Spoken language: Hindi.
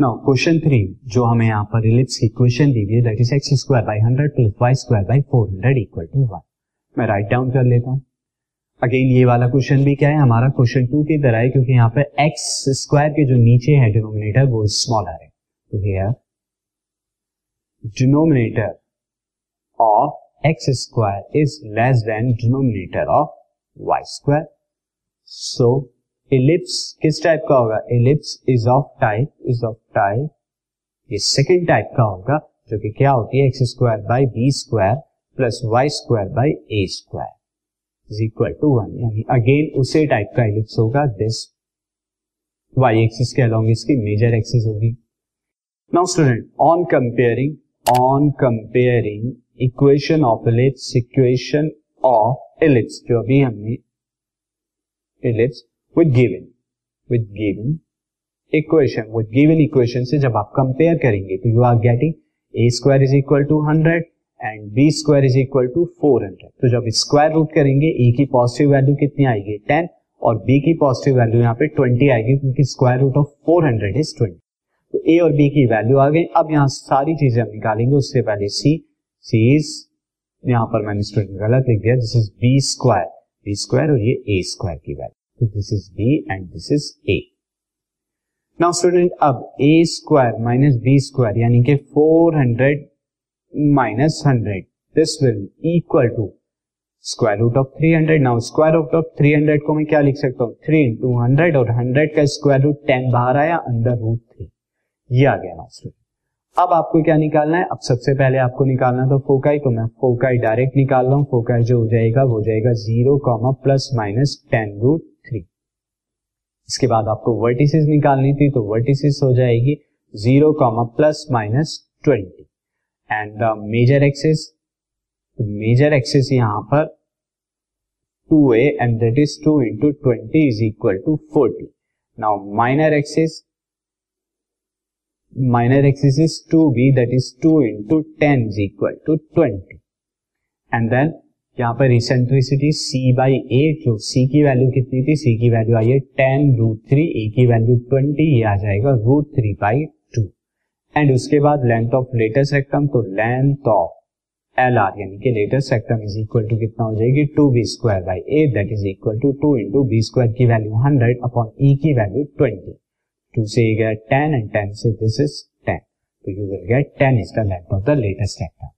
नाउ क्वेश्चन थ्री जो हमें यहाँ पर इलिप्स की क्वेश्चन दी है that is X square by hundred plus Y square by four hundred equal to one मैं राइट डाउन कर लेता हूँ। अगेन ये वाला क्वेश्चन भी क्या है? हमारा क्वेश्चन टू की तरह है, क्योंकि यहाँ पे एक्स स्क्वायर के जो नीचे है डिनोमिनेटर वो स्मॉलर है। तो here denominator of X square is less than denominator of Y square so ellipse किस टाइप का होगा? Ellipse is of type is of type ये सेकेंड टाइप का होगा, जो कि क्या होती है? X square by B square plus Y square by A square is equal to one यानी अगेन उसे टाइप का इलिप्स होगा दिस वाई एक्सिस के अलॉन्ग इसकी मेजर एक्सिस होगी। Now student on comparing on comparing equation of ellipse equation of ellipse जो अभी हमने ellipse with given with given equation with given equation से जब आप कंपेयर करेंगे तो you are getting A square is equal to hundred and B square is equal to four hundred तो जब स्क्वायर रूट करेंगे ए की पॉजिटिव वैल्यू कितनी आएगी? टेन और बी की पॉजिटिव वैल्यू यहाँ पे ट्वेंटी आएगी, क्योंकि square root of four hundred is twenty तो ए और बी की वैल्यू आ गई। अब यहाँ सारी चीज़ें हम निकालेंगे, उससे पहले सी सी इज़ यहाँ पर मैंने स्टूडेंट गलत लिख दिया this is B square B square और ये ए स्क्वायर की वैल्यू तो this is B and this is A now student अब A square minus B square यानी कि 400 minus hundred this will equal to square root of 300 now square root of 300 को मैं क्या लिख सकता हूँ? थ्री इंटू हंड्रेड और हंड्रेड का स्क्वायर रूट टेन बाहर आया अंडर रूट थ्री ये आ गया नाउ स्टूडेंट अब आपको क्या निकालना है? अब सबसे पहले आपको निकालना तो फोकाई तो मैं फोकाई डायरेक्ट निकाल रहा हूँ। फोकाई जो हो जाएगा, वो हो जाएगा zero comma plus minus ten root इसके बाद आपको वर्टिसेस निकालनी थी तो वर्टिसेस हो जाएगी zero comma plus minus twenty and major axes major axes यहाँ पर two A and that is two into twenty is equal to forty now minor axes minor axes is two B that is two into ten is equal to twenty and then यहाँ पर रिसेंट्रिसिटी सी बाई ए जो सी की वैल्यू कितनी थी? सी की वैल्यू आई है टेन रूट थ्री ए की वैल्यू ट्वेंटी ये आ जाएगा root three by two and उसके बाद लेंथ ऑफ़ लेटेस्ट रेक्टम तो लेंथ ऑफ़ एल आर यानी कि latus rectum is equal to कितना हो जाएगी? Two B square by A that is equal to two into B square की वैल्यू हंड्रेड अपॉन ई की वैल्यू ट्वेंटी टू से गया टेन एंड टेन से दिस इज़ टेन तो you will get ten is the length of the latus rectum